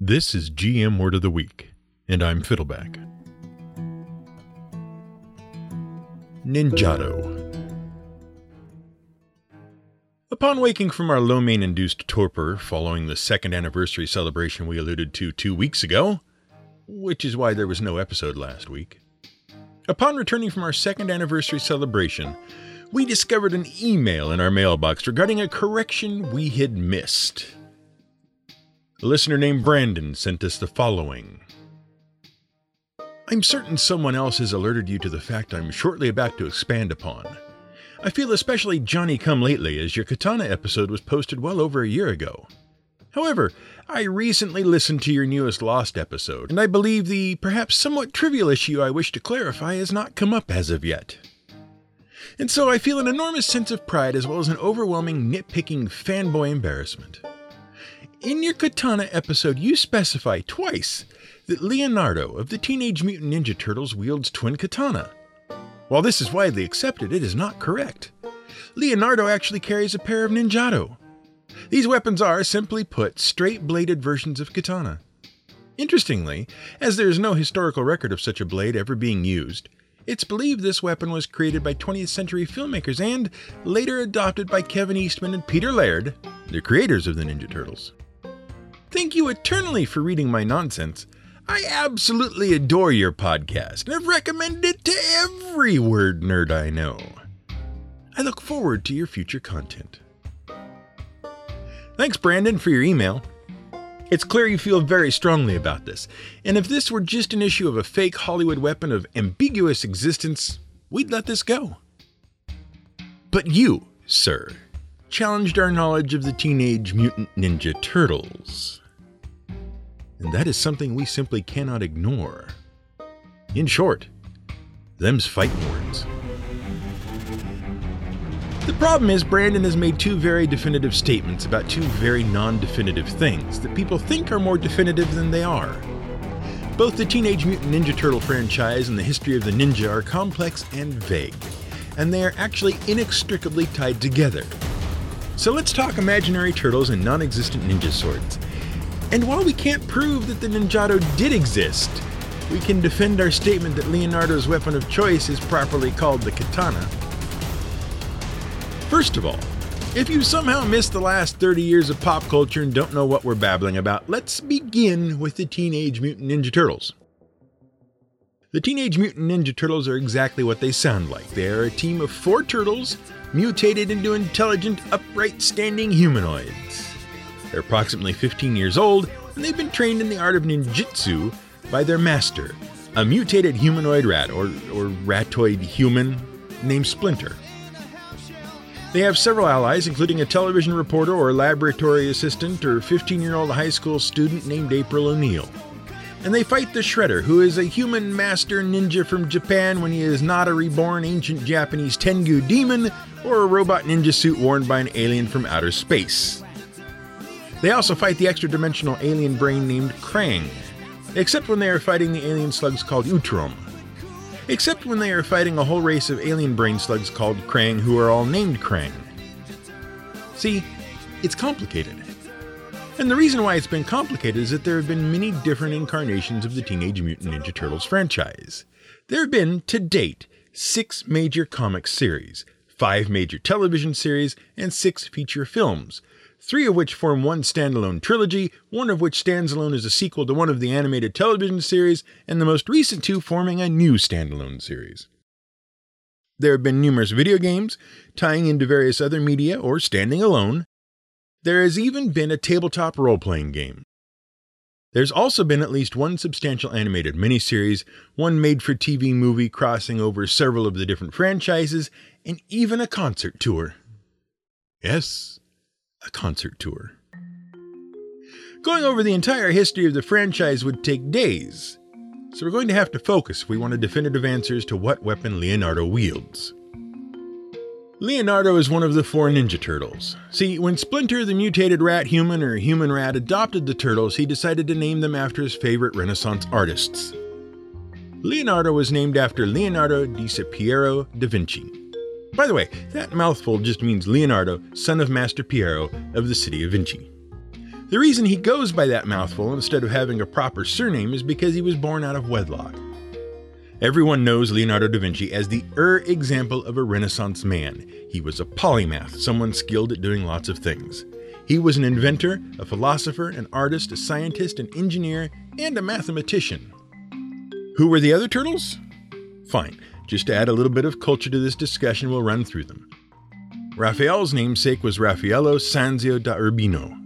This is GM Word of the Week, and I'm Fiddleback. Ninjato. Upon waking from our lo mein induced torpor following the second anniversary celebration we alluded to two weeks ago, which is why there was no episode last week, upon returning from our second anniversary celebration, we discovered an email in our mailbox regarding a correction we had missed. A listener named Brandon sent us the following. I'm certain someone else has alerted you to the fact I'm shortly about to expand upon. I feel especially Johnny come lately as your Katana episode was posted well over a year ago. However, I recently listened to your newest Lost episode, and I believe the perhaps somewhat trivial issue I wish to clarify has not come up as of yet. And so I feel an enormous sense of pride as well as an overwhelming nitpicking fanboy embarrassment. In your Katana episode, you specify twice that Leonardo of the Teenage Mutant Ninja Turtles wields twin katana. While this is widely accepted, it is not correct. Leonardo actually carries a pair of Ninjato. These weapons are, simply put, straight bladed versions of katana. Interestingly, as there is no historical record of such a blade ever being used, it's believed this weapon was created by 20th century filmmakers and later adopted by Kevin Eastman and Peter Laird, the creators of the Ninja Turtles. Thank you eternally for reading my nonsense. I absolutely adore your podcast and have recommended it to every word nerd I know. I look forward to your future content. Thanks, Brandon, for your email. It's clear you feel very strongly about this, and if this were just an issue of a fake Hollywood weapon of ambiguous existence, we'd let this go. But you, sir, challenged our knowledge of the Teenage Mutant Ninja Turtles. And that is something we simply cannot ignore. In short, them's fighting words. The problem is, Brandon has made two very definitive statements about two very non definitive things that people think are more definitive than they are. Both the Teenage Mutant Ninja Turtle franchise and the history of the ninja are complex and vague, and they are actually inextricably tied together. So let's talk imaginary turtles and non existent ninja swords. And while we can't prove that the Ninjato did exist, we can defend our statement that Leonardo's weapon of choice is properly called the katana. First of all, if you somehow missed the last 30 years of pop culture and don't know what we're babbling about, let's begin with the Teenage Mutant Ninja Turtles. The Teenage Mutant Ninja Turtles are exactly what they sound like. They are a team of four turtles mutated into intelligent, upright, standing humanoids. They're approximately 15 years old, and they've been trained in the art of ninjutsu by their master, a mutated humanoid rat, or, or ratoid human, named Splinter. They have several allies, including a television reporter or laboratory assistant or 15 year old high school student named April O'Neil. And they fight the Shredder, who is a human master ninja from Japan when he is not a reborn ancient Japanese Tengu demon or a robot ninja suit worn by an alien from outer space. They also fight the extra dimensional alien brain named Krang, except when they are fighting the alien slugs called Utrom. Except when they are fighting a whole race of alien brain slugs called Krang who are all named Krang. See, it's complicated. And the reason why it's been complicated is that there have been many different incarnations of the Teenage Mutant Ninja Turtles franchise. There have been, to date, six major comic series, five major television series, and six feature films, three of which form one standalone trilogy, one of which stands alone as a sequel to one of the animated television series, and the most recent two forming a new standalone series. There have been numerous video games, tying into various other media or standing alone. There has even been a tabletop role playing game. There's also been at least one substantial animated miniseries, one made for TV movie crossing over several of the different franchises, and even a concert tour. Yes, a concert tour. Going over the entire history of the franchise would take days, so we're going to have to focus if we want a definitive answers to what weapon Leonardo wields. Leonardo is one of the four Ninja Turtles. See, when Splinter, the mutated rat human or human rat, adopted the turtles, he decided to name them after his favorite Renaissance artists. Leonardo was named after Leonardo di Piero da Vinci. By the way, that mouthful just means Leonardo, son of Master Piero of the city of Vinci. The reason he goes by that mouthful instead of having a proper surname is because he was born out of wedlock. Everyone knows Leonardo da Vinci as the er example of a Renaissance man. He was a polymath, someone skilled at doing lots of things. He was an inventor, a philosopher, an artist, a scientist, an engineer, and a mathematician. Who were the other turtles? Fine, just to add a little bit of culture to this discussion, we'll run through them. Raphael's namesake was Raffaello Sanzio da Urbino.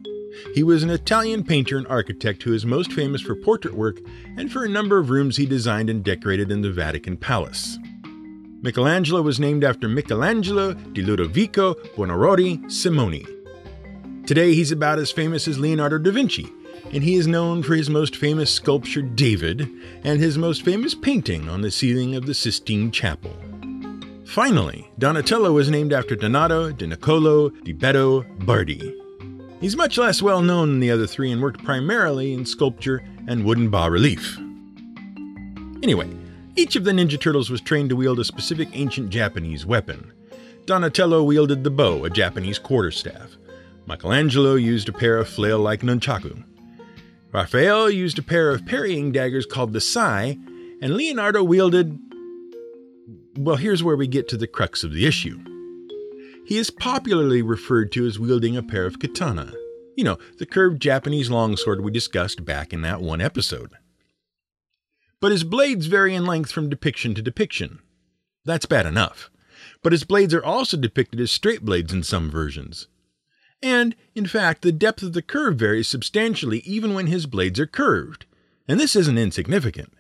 He was an Italian painter and architect who is most famous for portrait work and for a number of rooms he designed and decorated in the Vatican Palace. Michelangelo was named after Michelangelo di Ludovico Buonarroti Simoni. Today he's about as famous as Leonardo da Vinci, and he is known for his most famous sculpture David and his most famous painting on the ceiling of the Sistine Chapel. Finally, Donatello was named after Donato di Niccolo di Betto Bardi, He's much less well known than the other three and worked primarily in sculpture and wooden bas relief. Anyway, each of the Ninja Turtles was trained to wield a specific ancient Japanese weapon. Donatello wielded the bo, a Japanese quarterstaff. Michelangelo used a pair of flail like nunchaku. Raphael used a pair of parrying daggers called the sai, and Leonardo wielded. Well, here's where we get to the crux of the issue. He is popularly referred to as wielding a pair of katana. You know, the curved Japanese longsword we discussed back in that one episode. But his blades vary in length from depiction to depiction. That's bad enough. But his blades are also depicted as straight blades in some versions. And, in fact, the depth of the curve varies substantially even when his blades are curved. And this isn't insignificant.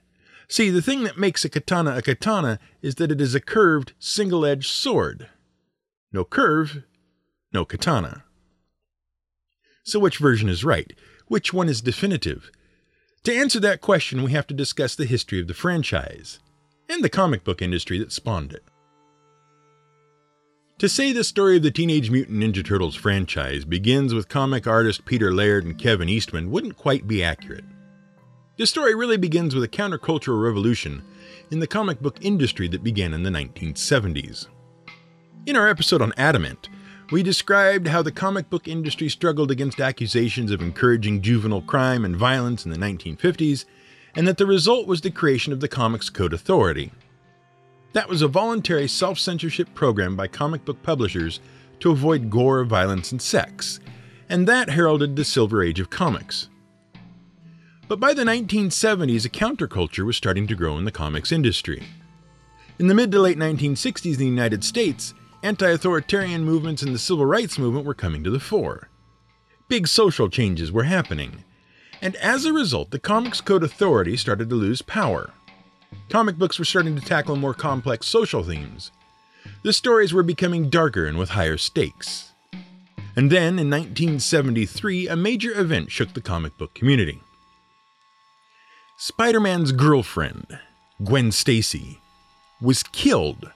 See, the thing that makes a katana a katana is that it is a curved, single edged sword. No curve, no katana. So, which version is right? Which one is definitive? To answer that question, we have to discuss the history of the franchise and the comic book industry that spawned it. To say the story of the Teenage Mutant Ninja Turtles franchise begins with comic artist Peter Laird and Kevin Eastman wouldn't quite be accurate. The story really begins with a countercultural revolution in the comic book industry that began in the 1970s. In our episode on Adamant, we described how the comic book industry struggled against accusations of encouraging juvenile crime and violence in the 1950s, and that the result was the creation of the Comics Code Authority. That was a voluntary self censorship program by comic book publishers to avoid gore, violence, and sex, and that heralded the Silver Age of comics. But by the 1970s, a counterculture was starting to grow in the comics industry. In the mid to late 1960s in the United States, anti authoritarian movements and the civil rights movement were coming to the fore. Big social changes were happening. And as a result, the Comics Code Authority started to lose power. Comic books were starting to tackle more complex social themes. The stories were becoming darker and with higher stakes. And then, in 1973, a major event shook the comic book community. Spider Man's girlfriend, Gwen Stacy, was killed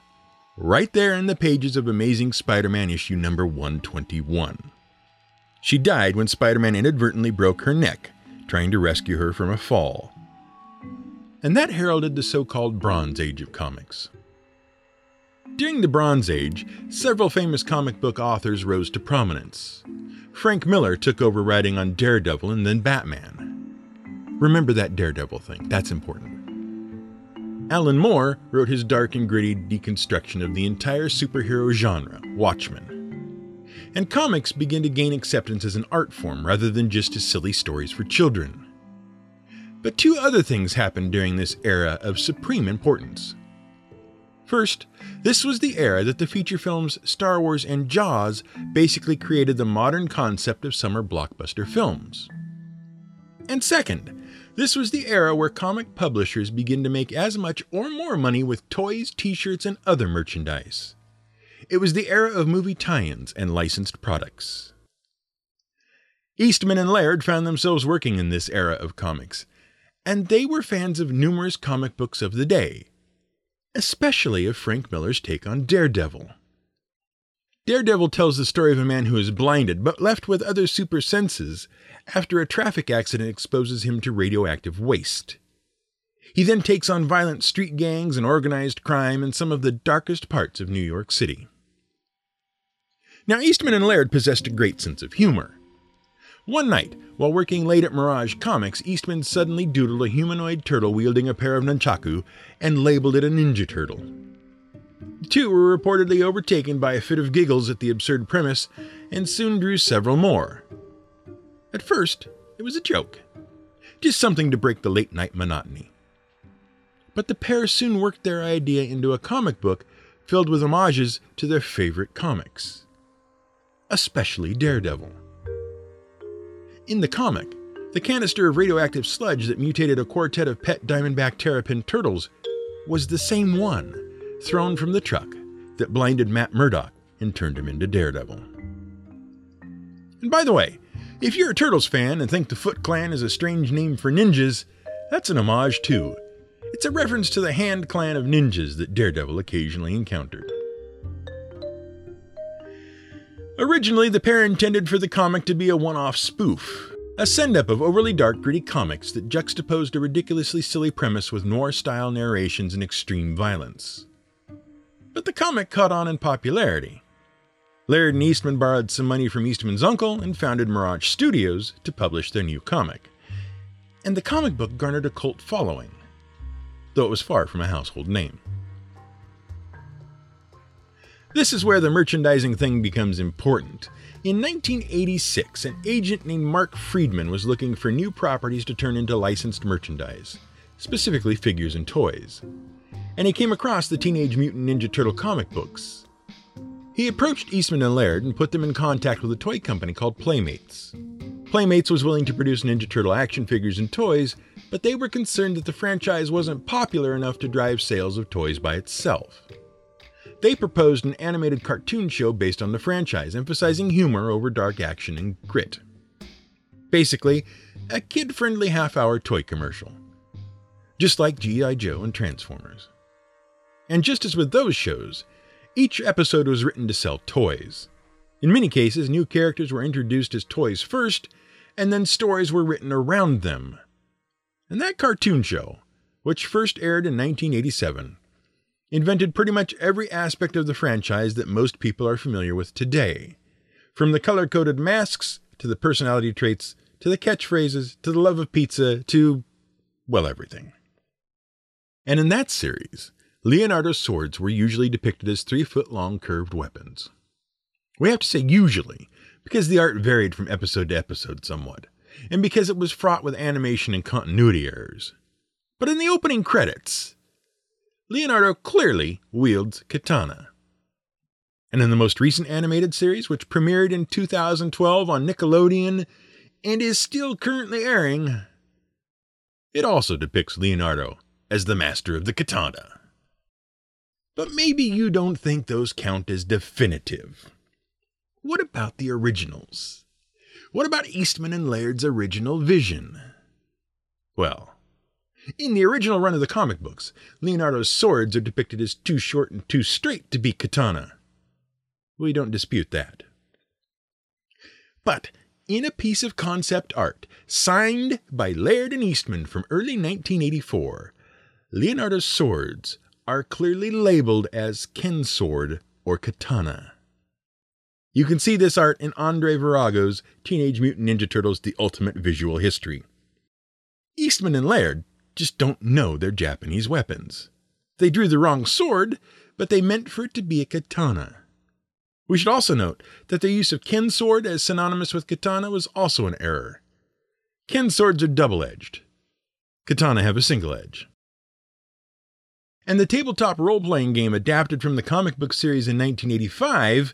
right there in the pages of Amazing Spider Man issue number 121. She died when Spider Man inadvertently broke her neck, trying to rescue her from a fall. And that heralded the so called Bronze Age of comics. During the Bronze Age, several famous comic book authors rose to prominence. Frank Miller took over writing on Daredevil and then Batman. Remember that Daredevil thing, that's important. Alan Moore wrote his dark and gritty deconstruction of the entire superhero genre, Watchmen. And comics began to gain acceptance as an art form rather than just as silly stories for children. But two other things happened during this era of supreme importance. First, this was the era that the feature films Star Wars and Jaws basically created the modern concept of summer blockbuster films. And second, this was the era where comic publishers began to make as much or more money with toys, t shirts, and other merchandise. It was the era of movie tie ins and licensed products. Eastman and Laird found themselves working in this era of comics, and they were fans of numerous comic books of the day, especially of Frank Miller's take on Daredevil. Daredevil tells the story of a man who is blinded but left with other super senses after a traffic accident exposes him to radioactive waste. He then takes on violent street gangs and organized crime in some of the darkest parts of New York City. Now, Eastman and Laird possessed a great sense of humor. One night, while working late at Mirage Comics, Eastman suddenly doodled a humanoid turtle wielding a pair of nunchaku and labeled it a Ninja Turtle. The two were reportedly overtaken by a fit of giggles at the absurd premise and soon drew several more. At first, it was a joke, just something to break the late night monotony. But the pair soon worked their idea into a comic book filled with homages to their favorite comics, especially Daredevil. In the comic, the canister of radioactive sludge that mutated a quartet of pet diamondback terrapin turtles was the same one thrown from the truck that blinded Matt Murdock and turned him into Daredevil. And by the way, if you're a Turtles fan and think the Foot Clan is a strange name for ninjas, that's an homage too. It's a reference to the Hand Clan of ninjas that Daredevil occasionally encountered. Originally, the pair intended for the comic to be a one off spoof, a send up of overly dark, gritty comics that juxtaposed a ridiculously silly premise with noir style narrations and extreme violence. But the comic caught on in popularity. Laird and Eastman borrowed some money from Eastman's uncle and founded Mirage Studios to publish their new comic. And the comic book garnered a cult following, though it was far from a household name. This is where the merchandising thing becomes important. In 1986, an agent named Mark Freedman was looking for new properties to turn into licensed merchandise, specifically figures and toys. And he came across the Teenage Mutant Ninja Turtle comic books. He approached Eastman and Laird and put them in contact with a toy company called Playmates. Playmates was willing to produce Ninja Turtle action figures and toys, but they were concerned that the franchise wasn't popular enough to drive sales of toys by itself they proposed an animated cartoon show based on the franchise, emphasizing humor over dark action and grit. Basically, a kid friendly half hour toy commercial. Just like G.I. Joe and Transformers. And just as with those shows, each episode was written to sell toys. In many cases, new characters were introduced as toys first, and then stories were written around them. And that cartoon show, which first aired in 1987, invented pretty much every aspect of the franchise that most people are familiar with today. From the color coded masks, to the personality traits, to the catchphrases, to the love of pizza, to, well, everything. And in that series, Leonardo's swords were usually depicted as three foot long curved weapons. We have to say usually, because the art varied from episode to episode somewhat, and because it was fraught with animation and continuity errors. But in the opening credits, Leonardo clearly wields katana. And in the most recent animated series, which premiered in 2012 on Nickelodeon and is still currently airing, it also depicts Leonardo as the master of the katana. But maybe you don't think those count as definitive. What about the originals? What about Eastman and Laird's original vision? Well, in the original run of the comic books, Leonardo's swords are depicted as too short and too straight to be katana. We don't dispute that. But in a piece of concept art signed by Laird and Eastman from early 1984, Leonardo's swords are clearly labeled as Ken sword or katana. You can see this art in Andrew Farago's Teenage Mutant Ninja Turtles The Ultimate Visual History. Eastman and Laird just don't know their Japanese weapons. They drew the wrong sword, but they meant for it to be a katana. We should also note that their use of ken sword as synonymous with katana was also an error. Ken swords are double edged, katana have a single edge. And the tabletop role playing game adapted from the comic book series in 1985,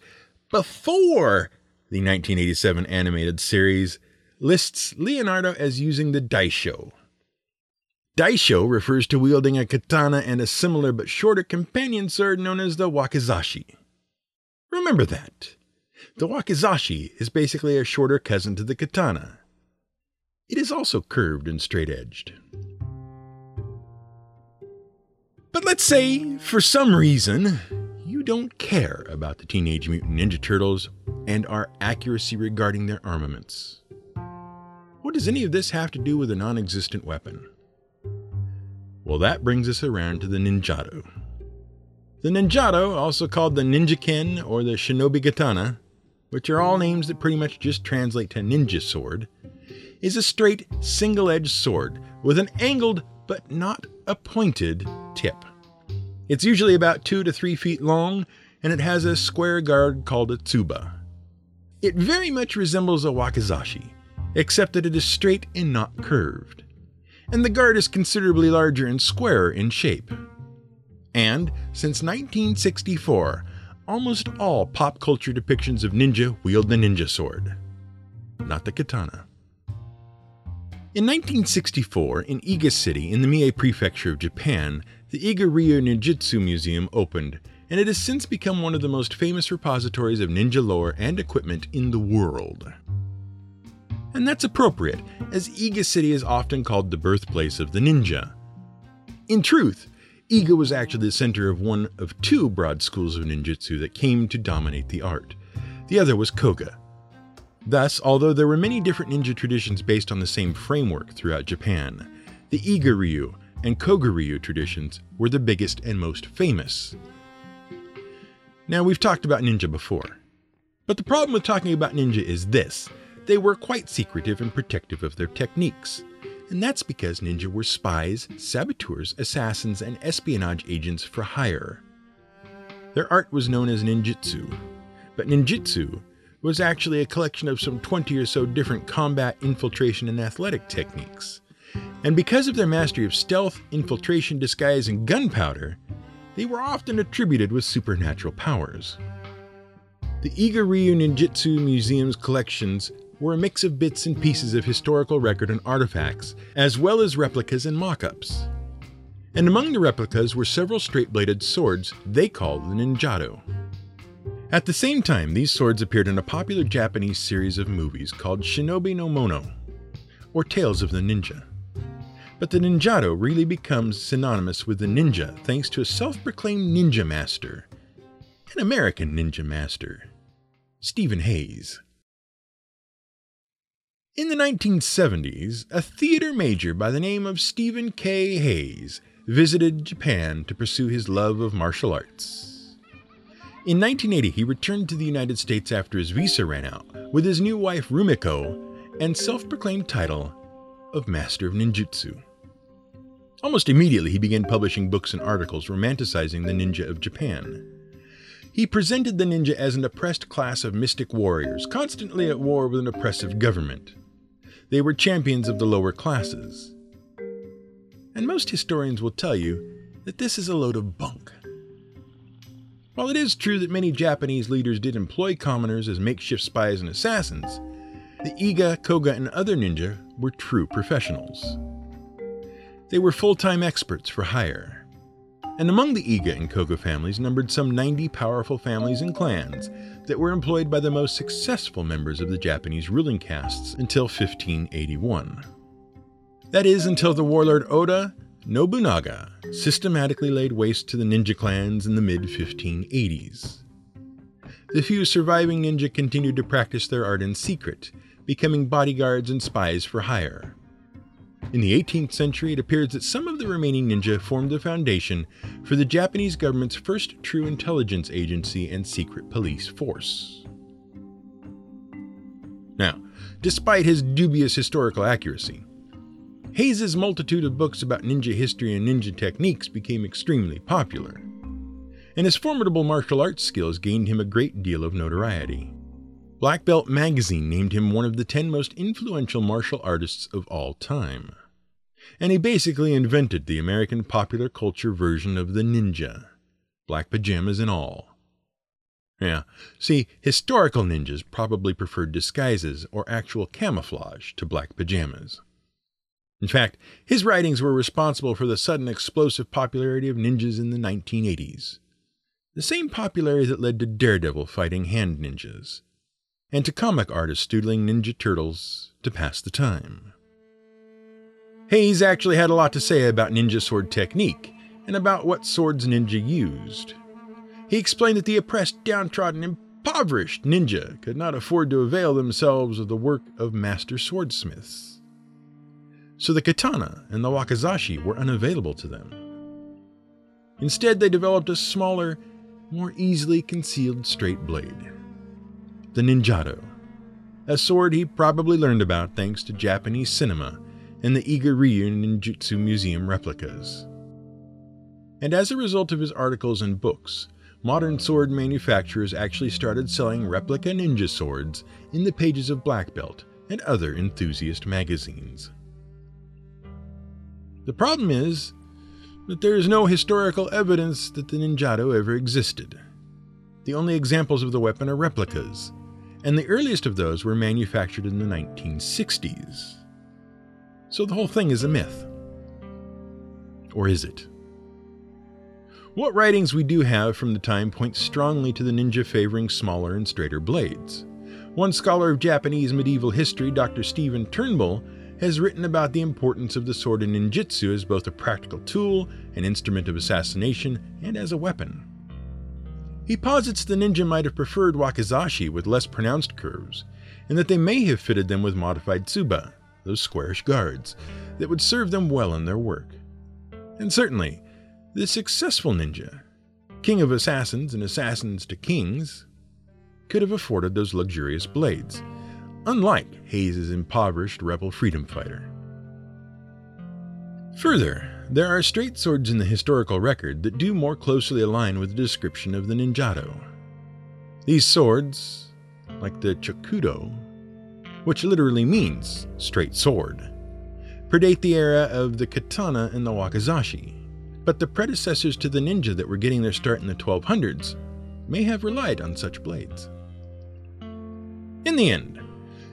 before the 1987 animated series, lists Leonardo as using the Daisho, Daisho refers to wielding a katana and a similar but shorter companion sword known as the wakizashi. Remember that. The wakizashi is basically a shorter cousin to the katana. It is also curved and straight edged. But let's say, for some reason, you don't care about the Teenage Mutant Ninja Turtles and our accuracy regarding their armaments. What does any of this have to do with a non existent weapon? Well, that brings us around to the Ninjato. The Ninjato, also called the Ninjaken or the Shinobi Katana, which are all names that pretty much just translate to ninja sword, is a straight, single edged sword with an angled but not a pointed tip. It's usually about 2 to 3 feet long, and it has a square guard called a tsuba. It very much resembles a wakizashi, except that it is straight and not curved. And the guard is considerably larger and squarer in shape. And since 1964, almost all pop culture depictions of ninja wield the ninja sword, not the katana. In 1964, in Iga City, in the Mie Prefecture of Japan, the Iga Ryu Ninjutsu Museum opened, and it has since become one of the most famous repositories of ninja lore and equipment in the world. And that's appropriate, as Iga City is often called the birthplace of the ninja. In truth, Iga was actually the center of one of two broad schools of ninjutsu that came to dominate the art. The other was Koga. Thus, although there were many different ninja traditions based on the same framework throughout Japan, the Iga Ryu and Koga Ryu traditions were the biggest and most famous. Now, we've talked about ninja before. But the problem with talking about ninja is this they were quite secretive and protective of their techniques and that's because ninja were spies, saboteurs, assassins, and espionage agents for hire. Their art was known as ninjutsu, but ninjutsu was actually a collection of some 20 or so different combat, infiltration, and athletic techniques. And because of their mastery of stealth, infiltration, disguise, and gunpowder, they were often attributed with supernatural powers. The Iga Ryu Ninjutsu Museum's collections were a mix of bits and pieces of historical record and artifacts, as well as replicas and mock ups. And among the replicas were several straight bladed swords they called the Ninjato. At the same time, these swords appeared in a popular Japanese series of movies called Shinobi no Mono, or Tales of the Ninja. But the Ninjato really becomes synonymous with the ninja thanks to a self proclaimed ninja master, an American ninja master, Stephen Hayes. In the 1970s, a theater major by the name of Stephen K. Hayes visited Japan to pursue his love of martial arts. In 1980, he returned to the United States after his visa ran out with his new wife Rumiko and self proclaimed title of Master of Ninjutsu. Almost immediately, he began publishing books and articles romanticizing the ninja of Japan. He presented the ninja as an oppressed class of mystic warriors, constantly at war with an oppressive government. They were champions of the lower classes. And most historians will tell you that this is a load of bunk. While it is true that many Japanese leaders did employ commoners as makeshift spies and assassins, the Iga, Koga, and other ninja were true professionals. They were full time experts for hire and among the Iga and Koga families numbered some 90 powerful families and clans that were employed by the most successful members of the Japanese ruling castes until 1581. That is, until the warlord Oda Nobunaga systematically laid waste to the ninja clans in the mid 1580s. The few surviving ninja continued to practice their art in secret, becoming bodyguards and spies for hire. In the 18th century, it appears that some of the remaining ninja formed the foundation for the Japanese government's first true intelligence agency and secret police force. Now, despite his dubious historical accuracy, Hayes's multitude of books about ninja history and ninja techniques became extremely popular, and his formidable martial arts skills gained him a great deal of notoriety. Black Belt magazine named him one of the 10 most influential martial artists of all time and he basically invented the American popular culture version of the ninja, black pajamas and all. Yeah, see, historical ninjas probably preferred disguises or actual camouflage to black pajamas. In fact, his writings were responsible for the sudden explosive popularity of ninjas in the 1980s. The same popularity that led to Daredevil fighting hand ninjas, and to comic artists doodling Ninja Turtles to pass the time. Hayes actually had a lot to say about ninja sword technique and about what swords ninja used. He explained that the oppressed, downtrodden, impoverished ninja could not afford to avail themselves of the work of master swordsmiths. So the katana and the wakizashi were unavailable to them. Instead, they developed a smaller, more easily concealed straight blade. The Ninjato, a sword he probably learned about thanks to Japanese cinema and the Iga Ryu Ninjutsu Museum replicas. And as a result of his articles and books, modern sword manufacturers actually started selling replica ninja swords in the pages of Black Belt and other enthusiast magazines. The problem is that there is no historical evidence that the Ninjato ever existed. The only examples of the weapon are replicas, and the earliest of those were manufactured in the 1960s. So the whole thing is a myth. Or is it? What writings we do have from the time point strongly to the ninja favoring smaller and straighter blades. One scholar of Japanese medieval history, Dr. Stephen Turnbull, has written about the importance of the sword in ninjutsu as both a practical tool, an instrument of assassination, and as a weapon. He posits the ninja might have preferred wakizashi with less pronounced curves, and that they may have fitted them with modified tsuba, those squarish guards, that would serve them well in their work. And certainly, the successful ninja, king of assassins and assassins to kings, could have afforded those luxurious blades, unlike Hayes's impoverished rebel freedom fighter. Further, there are straight swords in the historical record that do more closely align with the description of the ninjato. These swords, like the chokudo, which literally means straight sword, predate the era of the katana and the wakizashi, but the predecessors to the ninja that were getting their start in the 1200s may have relied on such blades. In the end,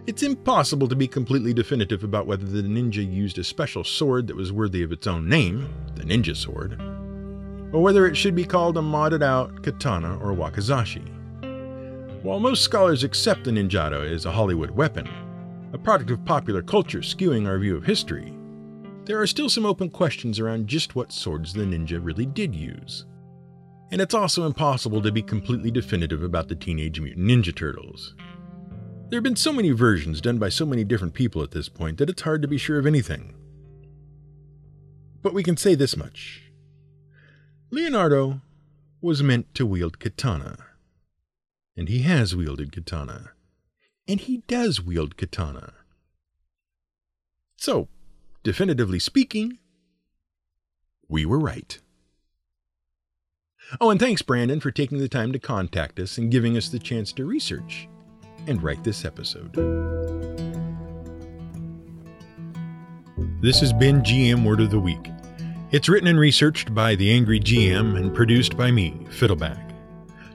it's impossible to be completely definitive about whether the ninja used a special sword that was worthy of its own name, the ninja sword, or whether it should be called a modded out katana or wakizashi. While most scholars accept the ninjato as a Hollywood weapon, a product of popular culture skewing our view of history, there are still some open questions around just what swords the ninja really did use. And it's also impossible to be completely definitive about the Teenage Mutant Ninja Turtles. There have been so many versions done by so many different people at this point that it's hard to be sure of anything. But we can say this much Leonardo was meant to wield katana. And he has wielded katana. And he does wield katana. So, definitively speaking, we were right. Oh, and thanks, Brandon, for taking the time to contact us and giving us the chance to research and write this episode. This has been GM Word of the Week. It's written and researched by the Angry GM and produced by me, Fiddleback.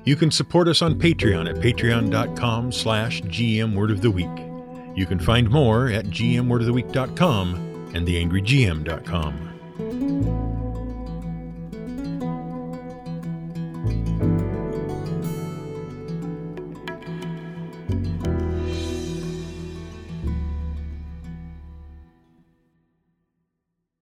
You can support us on Patreon at patreon.com slash gmwordoftheweek. You can find more at gmwordoftheweek.com and theangrygm.com.